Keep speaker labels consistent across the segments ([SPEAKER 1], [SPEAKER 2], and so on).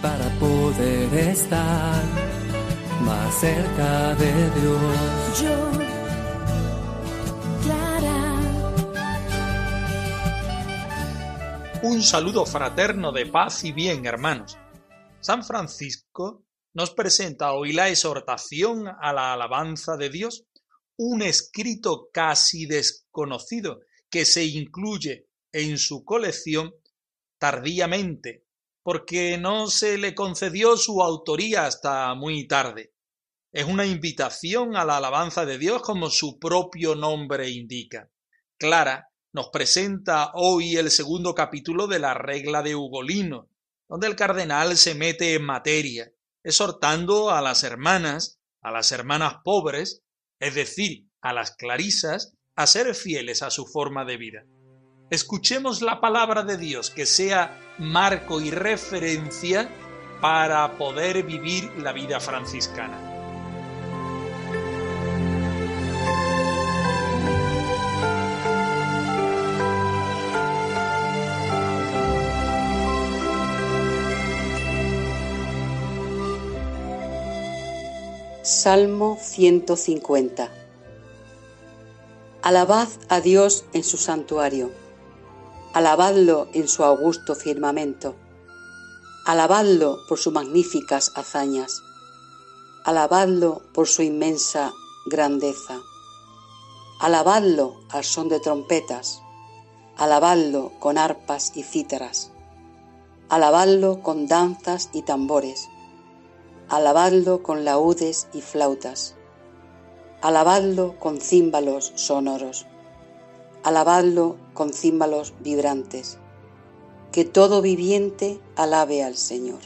[SPEAKER 1] para poder estar más cerca de Dios.
[SPEAKER 2] Yo, Clara,
[SPEAKER 3] Un saludo fraterno de paz y bien, hermanos. San Francisco nos presenta hoy la exhortación a la alabanza de Dios, un escrito casi desconocido que se incluye en su colección tardíamente, porque no se le concedió su autoría hasta muy tarde. Es una invitación a la alabanza de Dios como su propio nombre indica. Clara nos presenta hoy el segundo capítulo de la regla de Ugolino, donde el cardenal se mete en materia, exhortando a las hermanas, a las hermanas pobres, es decir, a las clarisas, a ser fieles a su forma de vida. Escuchemos la palabra de Dios que sea marco y referencia para poder vivir la vida franciscana.
[SPEAKER 4] Salmo 150 Alabad a Dios en su santuario, alabadlo en su augusto firmamento, alabadlo por sus magníficas hazañas, alabadlo por su inmensa grandeza, alabadlo al son de trompetas, alabadlo con arpas y cítaras, alabadlo con danzas y tambores, alabadlo con laúdes y flautas, alabadlo con címbalos sonoros, alabadlo con címbalos vibrantes, que todo viviente alabe al Señor.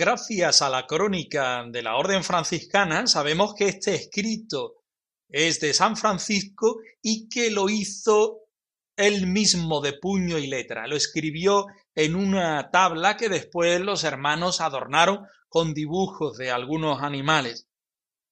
[SPEAKER 3] Gracias a la crónica de la Orden franciscana, sabemos que este escrito es de San Francisco y que lo hizo él mismo de puño y letra. Lo escribió en una tabla que después los hermanos adornaron con dibujos de algunos animales.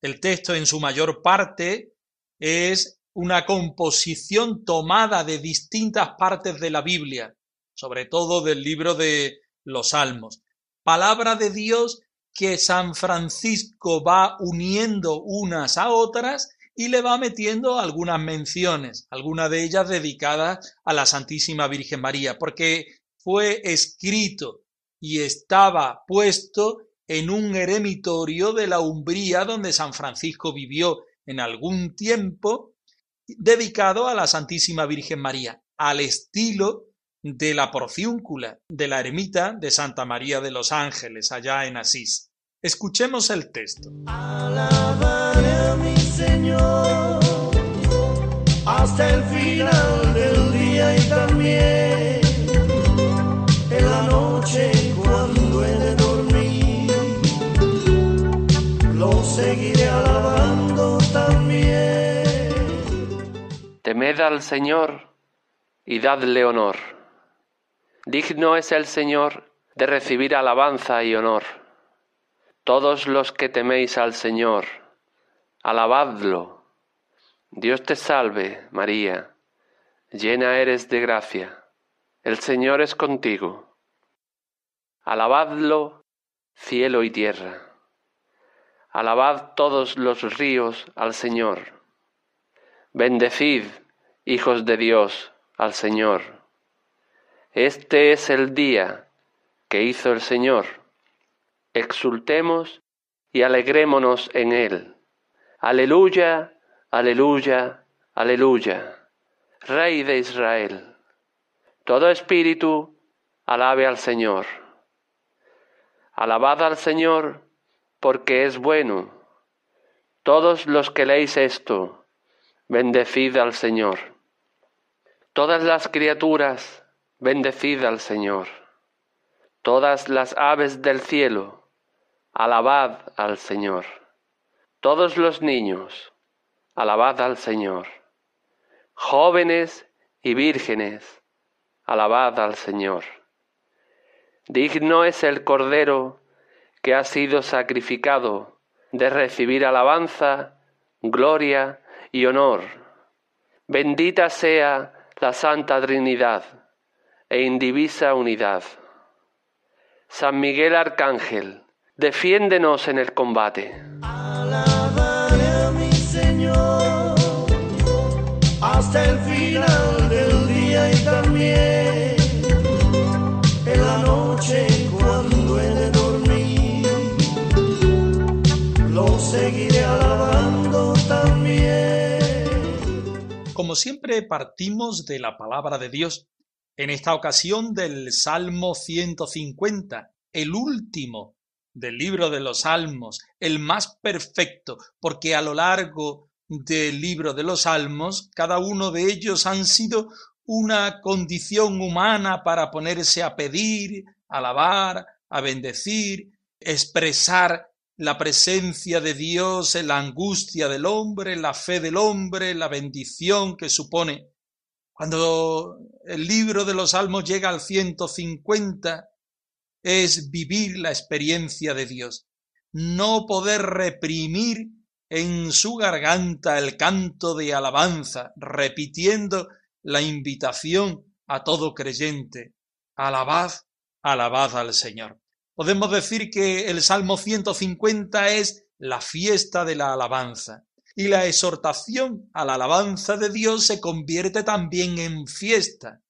[SPEAKER 3] El texto en su mayor parte es una composición tomada de distintas partes de la Biblia, sobre todo del libro de los Salmos palabra de Dios que San Francisco va uniendo unas a otras y le va metiendo algunas menciones, algunas de ellas dedicadas a la Santísima Virgen María, porque fue escrito y estaba puesto en un eremitorio de la Umbría donde San Francisco vivió en algún tiempo, dedicado a la Santísima Virgen María, al estilo de la porciúncula de la ermita de Santa María de los Ángeles, allá en Asís. Escuchemos el texto.
[SPEAKER 5] Alabaré a mi Señor hasta el final del día y también en la noche cuando he de dormir. Lo seguiré alabando también.
[SPEAKER 6] Temed al Señor y dadle honor. Digno es el Señor de recibir alabanza y honor. Todos los que teméis al Señor, alabadlo. Dios te salve, María, llena eres de gracia. El Señor es contigo. Alabadlo, cielo y tierra. Alabad todos los ríos al Señor. Bendecid, hijos de Dios, al Señor. Este es el día que hizo el Señor. Exultemos y alegrémonos en él. Aleluya, aleluya, aleluya. Rey de Israel. Todo espíritu, alabe al Señor. Alabad al Señor, porque es bueno. Todos los que leéis esto, bendecid al Señor. Todas las criaturas, bendecid al Señor. Todas las aves del cielo, alabad al Señor. Todos los niños, alabad al Señor. Jóvenes y vírgenes, alabad al Señor. Digno es el Cordero que ha sido sacrificado de recibir alabanza, gloria y honor. Bendita sea la Santa Trinidad e indivisa unidad. San Miguel Arcángel, defiéndenos en el combate.
[SPEAKER 5] Alabaré a mi Señor hasta el final del día y también en la noche cuando he de dormir. Lo seguiré alabando también.
[SPEAKER 3] Como siempre partimos de la palabra de Dios, en esta ocasión del Salmo 150, el último del libro de los Salmos, el más perfecto, porque a lo largo del libro de los Salmos, cada uno de ellos han sido una condición humana para ponerse a pedir, alabar, a bendecir, expresar la presencia de Dios en la angustia del hombre, la fe del hombre, la bendición que supone. Cuando el libro de los Salmos llega al 150, es vivir la experiencia de Dios, no poder reprimir en su garganta el canto de alabanza, repitiendo la invitación a todo creyente, alabad, alabad al Señor. Podemos decir que el Salmo 150 es la fiesta de la alabanza, y la exhortación a la alabanza de Dios se convierte también en fiesta.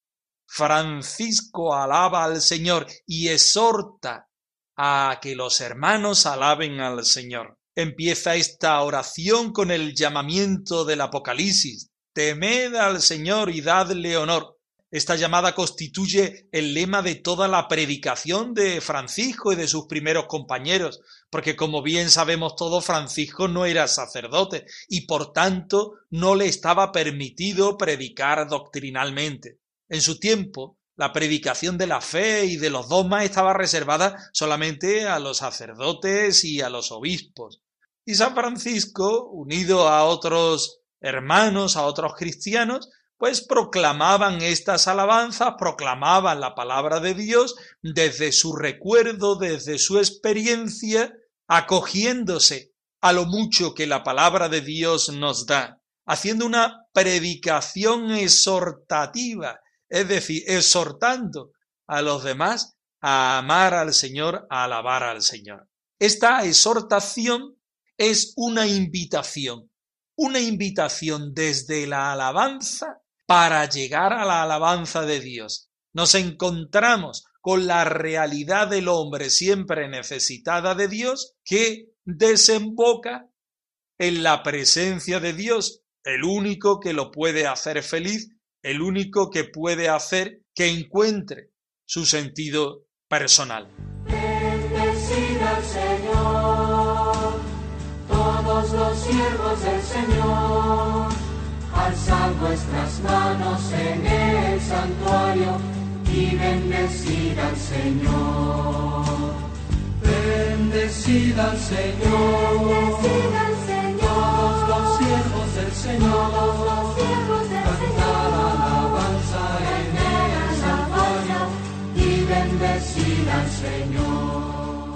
[SPEAKER 3] Francisco alaba al Señor y exhorta a que los hermanos alaben al Señor. Empieza esta oración con el llamamiento del Apocalipsis. Temed al Señor y dadle honor. Esta llamada constituye el lema de toda la predicación de Francisco y de sus primeros compañeros, porque como bien sabemos todos, Francisco no era sacerdote y por tanto no le estaba permitido predicar doctrinalmente. En su tiempo, la predicación de la fe y de los dogmas estaba reservada solamente a los sacerdotes y a los obispos. Y San Francisco, unido a otros hermanos, a otros cristianos, pues proclamaban estas alabanzas, proclamaban la palabra de Dios desde su recuerdo, desde su experiencia, acogiéndose a lo mucho que la palabra de Dios nos da, haciendo una predicación exhortativa, es decir, exhortando a los demás a amar al Señor, a alabar al Señor. Esta exhortación es una invitación, una invitación desde la alabanza para llegar a la alabanza de Dios. Nos encontramos con la realidad del hombre siempre necesitada de Dios que desemboca en la presencia de Dios, el único que lo puede hacer feliz, el único que puede hacer que encuentre su sentido personal.
[SPEAKER 2] Bendecid al Señor, todos los siervos del Señor, alzad vuestras manos en el santuario y bendecid al Señor.
[SPEAKER 5] Bendecid al Señor,
[SPEAKER 2] Bendecid al Señor,
[SPEAKER 5] todos los siervos del Señor,
[SPEAKER 2] todos los siervos del Señor, Señor.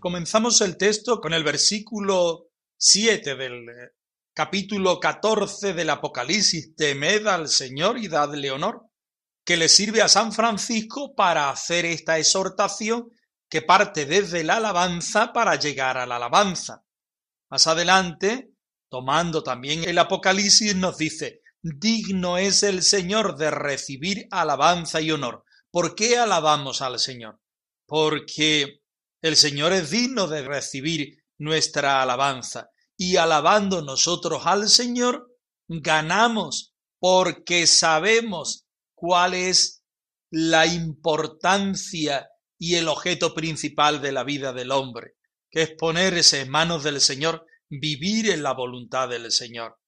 [SPEAKER 3] Comenzamos el texto con el versículo 7 del eh, capítulo 14 del Apocalipsis. Temed al Señor y dadle honor, que le sirve a San Francisco para hacer esta exhortación que parte desde la alabanza para llegar a la alabanza. Más adelante, tomando también el Apocalipsis, nos dice, digno es el Señor de recibir alabanza y honor. ¿Por qué alabamos al Señor? Porque el Señor es digno de recibir nuestra alabanza y alabando nosotros al Señor, ganamos porque sabemos cuál es la importancia y el objeto principal de la vida del hombre, que es ponerse en manos del Señor, vivir en la voluntad del Señor.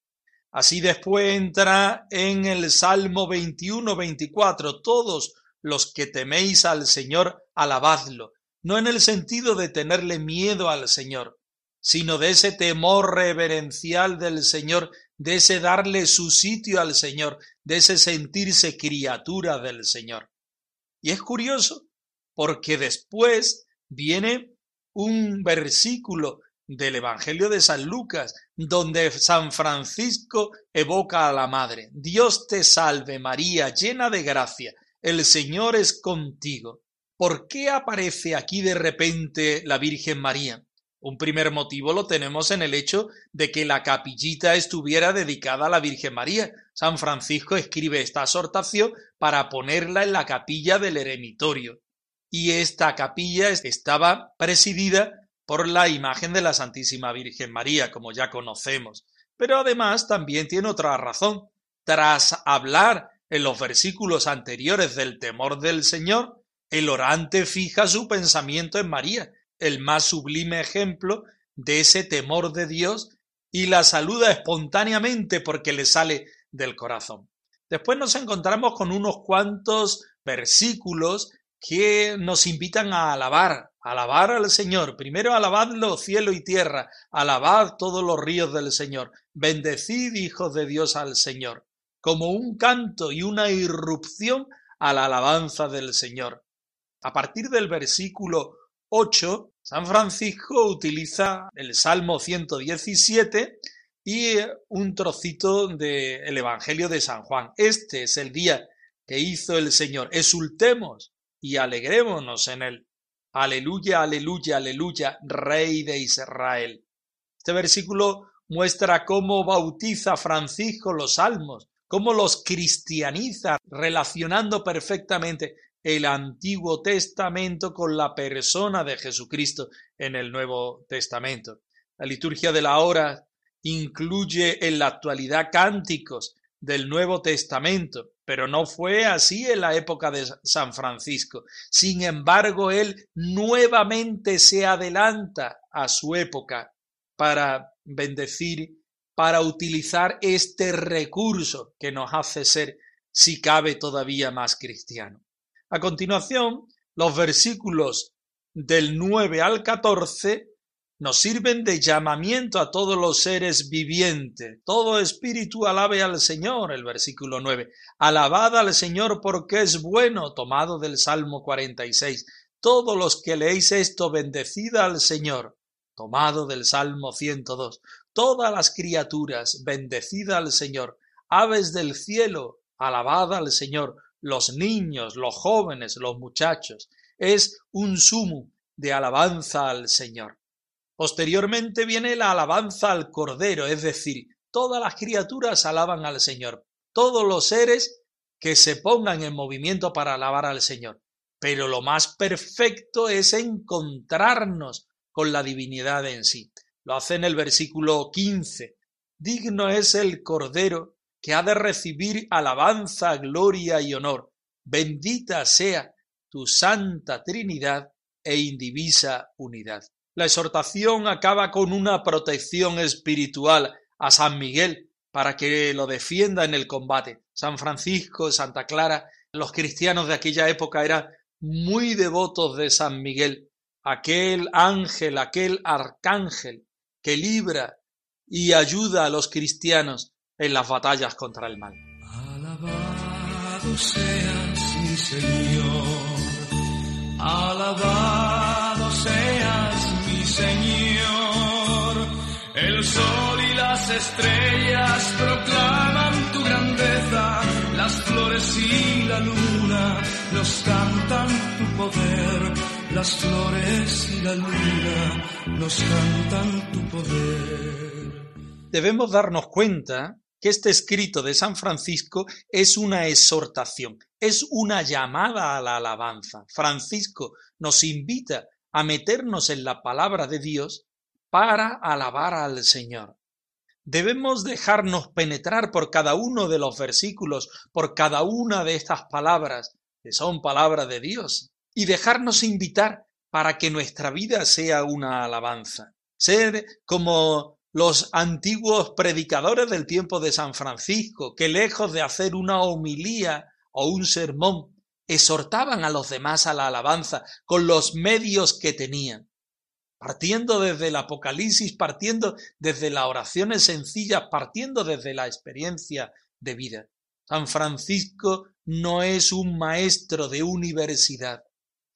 [SPEAKER 3] Así después entra en el Salmo 21-24, todos los que teméis al Señor, alabadlo, no en el sentido de tenerle miedo al Señor, sino de ese temor reverencial del Señor, de ese darle su sitio al Señor, de ese sentirse criatura del Señor. Y es curioso, porque después viene un versículo del Evangelio de San Lucas, donde San Francisco evoca a la Madre. Dios te salve María, llena de gracia, el Señor es contigo. ¿Por qué aparece aquí de repente la Virgen María? Un primer motivo lo tenemos en el hecho de que la capillita estuviera dedicada a la Virgen María. San Francisco escribe esta exhortación para ponerla en la capilla del eremitorio. Y esta capilla estaba presidida por la imagen de la Santísima Virgen María, como ya conocemos. Pero además también tiene otra razón. Tras hablar en los versículos anteriores del temor del Señor, el orante fija su pensamiento en María, el más sublime ejemplo de ese temor de Dios, y la saluda espontáneamente porque le sale del corazón. Después nos encontramos con unos cuantos versículos que nos invitan a alabar, alabar al Señor. Primero alabadlo cielo y tierra, alabad todos los ríos del Señor, bendecid hijos de Dios al Señor, como un canto y una irrupción a la alabanza del Señor. A partir del versículo 8, San Francisco utiliza el Salmo 117 y un trocito del Evangelio de San Juan. Este es el día que hizo el Señor. Exultemos y alegrémonos en él. Aleluya, aleluya, aleluya, Rey de Israel. Este versículo muestra cómo bautiza Francisco los salmos, cómo los cristianiza, relacionando perfectamente el Antiguo Testamento con la persona de Jesucristo en el Nuevo Testamento. La liturgia de la hora incluye en la actualidad cánticos del Nuevo Testamento, pero no fue así en la época de San Francisco. Sin embargo, él nuevamente se adelanta a su época para bendecir, para utilizar este recurso que nos hace ser, si cabe, todavía más cristiano. A continuación, los versículos del 9 al 14 nos sirven de llamamiento a todos los seres vivientes. Todo espíritu alabe al Señor, el versículo 9. Alabad al Señor porque es bueno, tomado del Salmo 46. Todos los que leéis esto, bendecida al Señor, tomado del Salmo 102. Todas las criaturas, bendecida al Señor. Aves del cielo, alabad al Señor. Los niños, los jóvenes, los muchachos. Es un sumo de alabanza al Señor. Posteriormente viene la alabanza al Cordero, es decir, todas las criaturas alaban al Señor, todos los seres que se pongan en movimiento para alabar al Señor. Pero lo más perfecto es encontrarnos con la divinidad en sí. Lo hace en el versículo 15. Digno es el Cordero que ha de recibir alabanza, gloria y honor. Bendita sea tu santa Trinidad e indivisa unidad. La exhortación acaba con una protección espiritual a San Miguel para que lo defienda en el combate. San Francisco, Santa Clara, los cristianos de aquella época eran muy devotos de San Miguel, aquel ángel, aquel arcángel que libra y ayuda a los cristianos en las batallas contra el mal.
[SPEAKER 5] Alabado seas mi Señor, alabado seas Señor. El sol y las estrellas proclaman tu grandeza, las flores y la luna nos cantan tu poder, las flores y la luna nos cantan tu poder.
[SPEAKER 3] Debemos darnos cuenta que este escrito de San Francisco es una exhortación, es una llamada a la alabanza. Francisco nos invita a meternos en la palabra de Dios para alabar al Señor. debemos dejarnos penetrar por cada uno de los versículos, por cada una de estas palabras, que son palabras de Dios, y dejarnos invitar para que nuestra vida sea una alabanza. Ser como los antiguos predicadores del tiempo de San Francisco, que lejos de hacer una homilía o un sermón, exhortaban a los demás a la alabanza con los medios que tenían, partiendo desde el Apocalipsis, partiendo desde las oraciones sencillas, partiendo desde la experiencia de vida. San Francisco no es un maestro de universidad,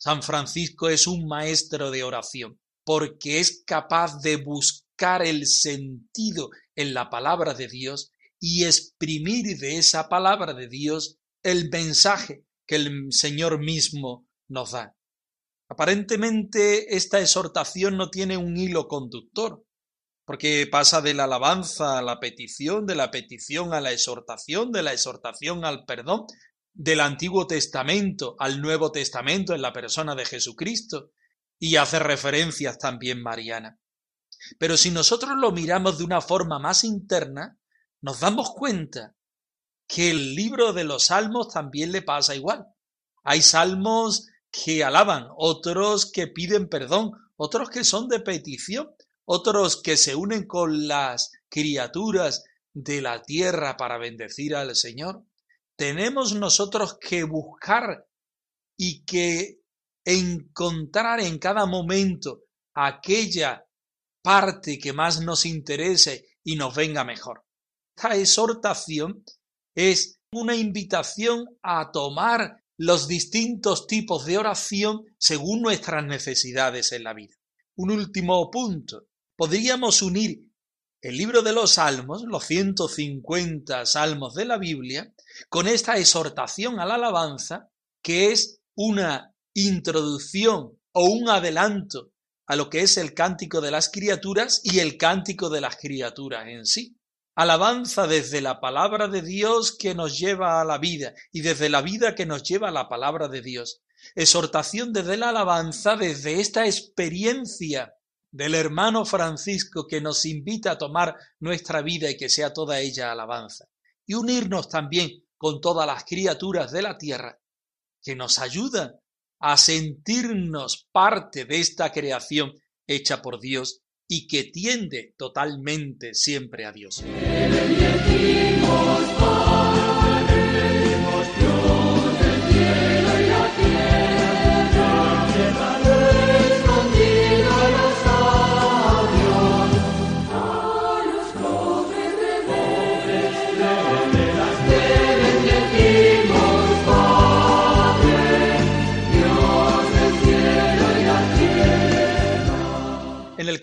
[SPEAKER 3] San Francisco es un maestro de oración, porque es capaz de buscar el sentido en la palabra de Dios y exprimir de esa palabra de Dios el mensaje que el Señor mismo nos da. Aparentemente esta exhortación no tiene un hilo conductor, porque pasa de la alabanza a la petición, de la petición a la exhortación, de la exhortación al perdón, del Antiguo Testamento al Nuevo Testamento en la persona de Jesucristo, y hace referencias también Mariana. Pero si nosotros lo miramos de una forma más interna, nos damos cuenta que el libro de los salmos también le pasa igual. Hay salmos que alaban, otros que piden perdón, otros que son de petición, otros que se unen con las criaturas de la tierra para bendecir al Señor. Tenemos nosotros que buscar y que encontrar en cada momento aquella parte que más nos interese y nos venga mejor. Esta exhortación es una invitación a tomar los distintos tipos de oración según nuestras necesidades en la vida. Un último punto. Podríamos unir el libro de los Salmos, los 150 salmos de la Biblia, con esta exhortación a la alabanza, que es una introducción o un adelanto a lo que es el cántico de las criaturas y el cántico de las criaturas en sí. Alabanza desde la palabra de Dios que nos lleva a la vida y desde la vida que nos lleva a la palabra de Dios. Exhortación desde la alabanza desde esta experiencia del hermano Francisco que nos invita a tomar nuestra vida y que sea toda ella alabanza. Y unirnos también con todas las criaturas de la tierra que nos ayudan a sentirnos parte de esta creación hecha por Dios y que tiende totalmente siempre a Dios.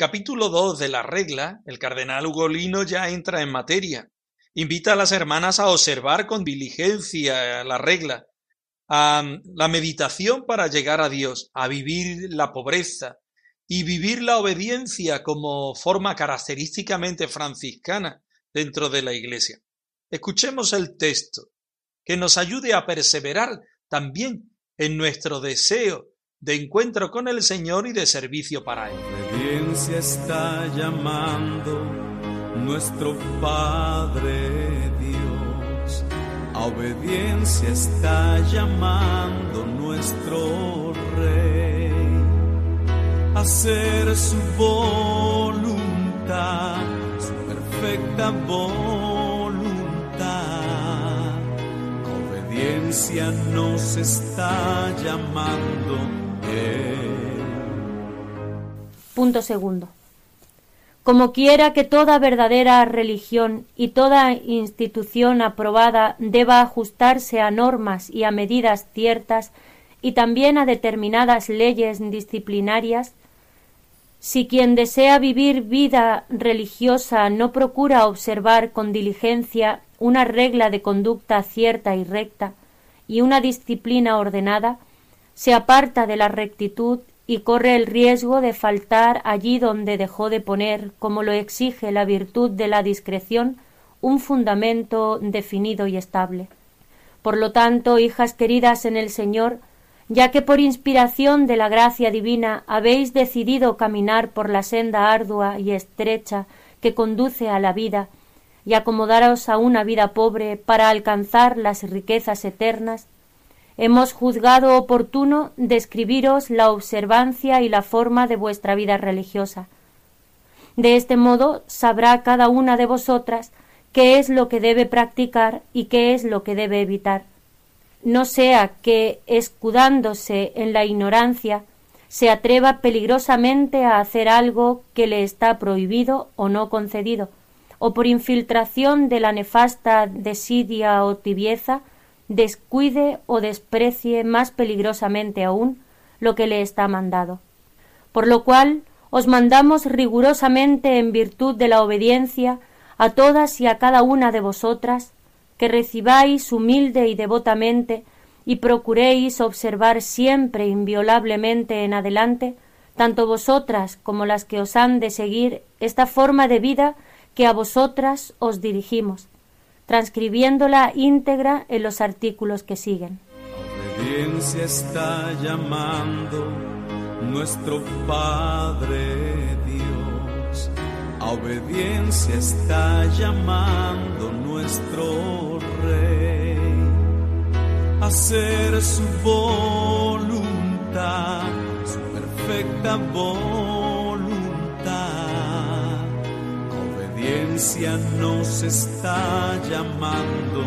[SPEAKER 3] Capítulo 2 de la regla, el cardenal Ugolino ya entra en materia. Invita a las hermanas a observar con diligencia la regla, a la meditación para llegar a Dios, a vivir la pobreza y vivir la obediencia como forma característicamente franciscana dentro de la Iglesia. Escuchemos el texto, que nos ayude a perseverar también en nuestro deseo de encuentro con el Señor y de servicio para Él.
[SPEAKER 5] Obediencia está llamando nuestro Padre Dios. A obediencia está llamando nuestro Rey. A hacer su voluntad, su perfecta voluntad. Obediencia nos está llamando
[SPEAKER 7] Punto segundo. Como quiera que toda verdadera religión y toda institución aprobada deba ajustarse a normas y a medidas ciertas y también a determinadas leyes disciplinarias, si quien desea vivir vida religiosa no procura observar con diligencia una regla de conducta cierta y recta y una disciplina ordenada, se aparta de la rectitud y corre el riesgo de faltar allí donde dejó de poner, como lo exige la virtud de la discreción, un fundamento definido y estable. Por lo tanto, hijas queridas en el Señor, ya que por inspiración de la gracia divina habéis decidido caminar por la senda ardua y estrecha que conduce a la vida, y acomodaros a una vida pobre para alcanzar las riquezas eternas, hemos juzgado oportuno describiros la observancia y la forma de vuestra vida religiosa. De este modo sabrá cada una de vosotras qué es lo que debe practicar y qué es lo que debe evitar. No sea que, escudándose en la ignorancia, se atreva peligrosamente a hacer algo que le está prohibido o no concedido, o por infiltración de la nefasta desidia o tibieza, descuide o desprecie más peligrosamente aún lo que le está mandado. Por lo cual os mandamos rigurosamente en virtud de la obediencia a todas y a cada una de vosotras, que recibáis humilde y devotamente y procuréis observar siempre inviolablemente en adelante, tanto vosotras como las que os han de seguir, esta forma de vida que a vosotras os dirigimos, transcribiéndola íntegra en los artículos que siguen.
[SPEAKER 5] Obediencia está llamando nuestro Padre Dios. A obediencia está llamando nuestro Rey. A hacer su voluntad, su perfecta voluntad. Está llamando.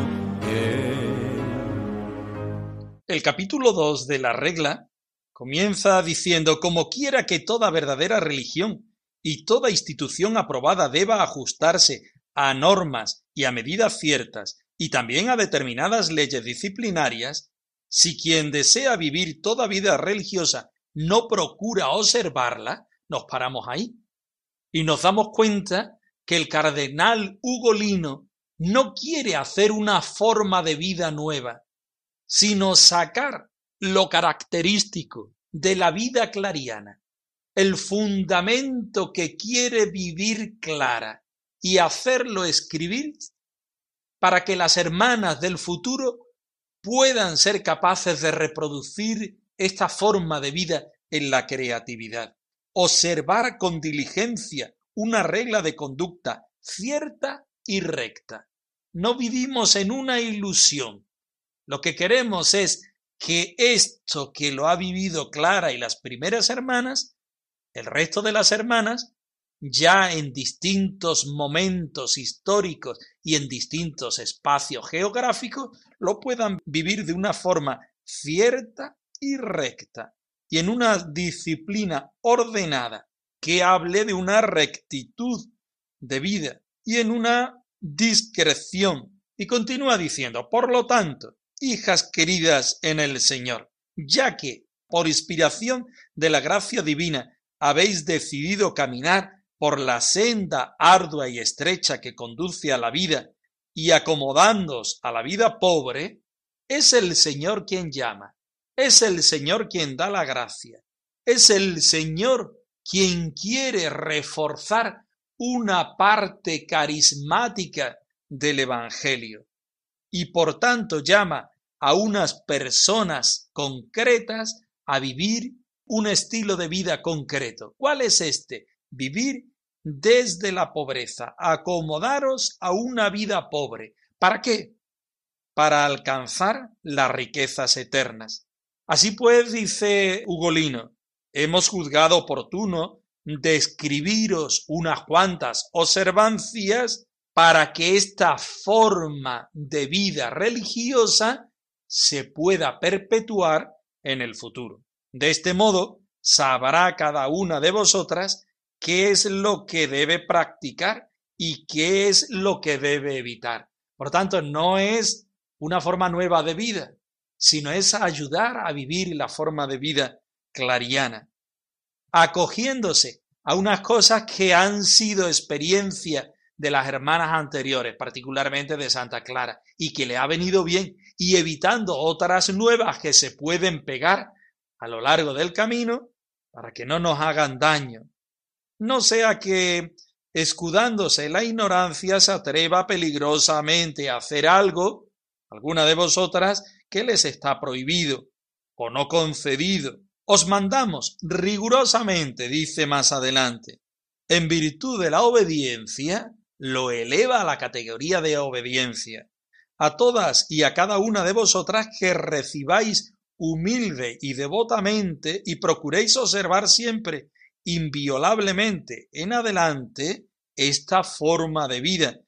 [SPEAKER 3] El capítulo 2 de la regla comienza diciendo como quiera que toda verdadera religión y toda institución aprobada deba ajustarse a normas y a medidas ciertas y también a determinadas leyes disciplinarias, si quien desea vivir toda vida religiosa no procura observarla, nos paramos ahí. Y nos damos cuenta que el cardenal Ugolino no quiere hacer una forma de vida nueva, sino sacar lo característico de la vida clariana, el fundamento que quiere vivir clara y hacerlo escribir para que las hermanas del futuro puedan ser capaces de reproducir esta forma de vida en la creatividad. Observar con diligencia una regla de conducta cierta y recta. No vivimos en una ilusión. Lo que queremos es que esto que lo ha vivido Clara y las primeras hermanas, el resto de las hermanas, ya en distintos momentos históricos y en distintos espacios geográficos, lo puedan vivir de una forma cierta y recta y en una disciplina ordenada que hable de una rectitud de vida y en una discreción. Y continúa diciendo, por lo tanto, hijas queridas en el Señor, ya que, por inspiración de la gracia divina, habéis decidido caminar por la senda ardua y estrecha que conduce a la vida y acomodándoos a la vida pobre, es el Señor quien llama, es el Señor quien da la gracia, es el Señor quien quiere reforzar una parte carismática del Evangelio y por tanto llama a unas personas concretas a vivir un estilo de vida concreto. ¿Cuál es este? Vivir desde la pobreza, acomodaros a una vida pobre. ¿Para qué? Para alcanzar las riquezas eternas. Así pues, dice Ugolino, hemos juzgado oportuno describiros unas cuantas observancias para que esta forma de vida religiosa se pueda perpetuar en el futuro. De este modo, sabrá cada una de vosotras qué es lo que debe practicar y qué es lo que debe evitar. Por tanto, no es una forma nueva de vida, sino es ayudar a vivir la forma de vida clariana, acogiéndose a unas cosas que han sido experiencia de las hermanas anteriores, particularmente de Santa Clara, y que le ha venido bien, y evitando otras nuevas que se pueden pegar a lo largo del camino para que no nos hagan daño. No sea que, escudándose la ignorancia, se atreva peligrosamente a hacer algo, alguna de vosotras, que les está prohibido o no concedido. Os mandamos rigurosamente, dice más adelante, en virtud de la obediencia, lo eleva a la categoría de obediencia. A todas y a cada una de vosotras que recibáis humilde y devotamente y procuréis observar siempre inviolablemente en adelante esta forma de vida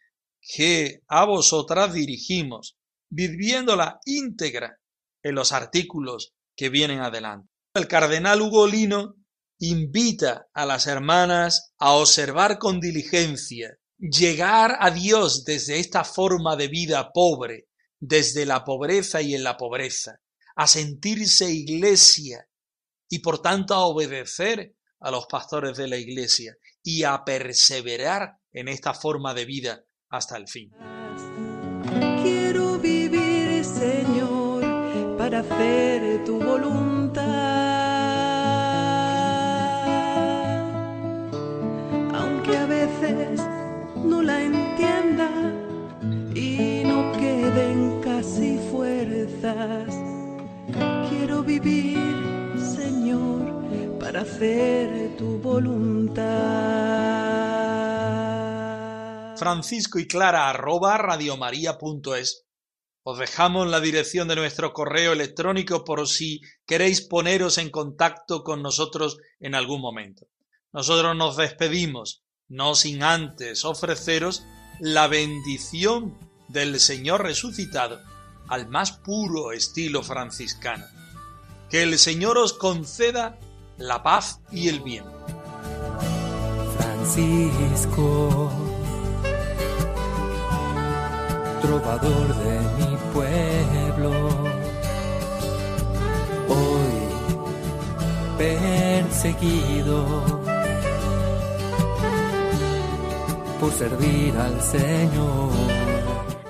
[SPEAKER 3] que a vosotras dirigimos, viviéndola íntegra en los artículos que vienen adelante. El cardenal Ugolino invita a las hermanas a observar con diligencia, llegar a Dios desde esta forma de vida pobre, desde la pobreza y en la pobreza, a sentirse iglesia y por tanto a obedecer a los pastores de la iglesia y a perseverar en esta forma de vida hasta el fin.
[SPEAKER 8] Quiero vivir, Señor, para hacer tu voluntad. Quiero vivir, Señor, para hacer tu voluntad.
[SPEAKER 3] Francisco y Clara arroba radiomaria.es. Os dejamos la dirección de nuestro correo electrónico por si queréis poneros en contacto con nosotros en algún momento. Nosotros nos despedimos, no sin antes ofreceros la bendición del Señor resucitado al más puro estilo franciscano. Que el Señor os conceda la paz y el bien.
[SPEAKER 1] Francisco, trovador de mi pueblo, hoy perseguido por servir al Señor.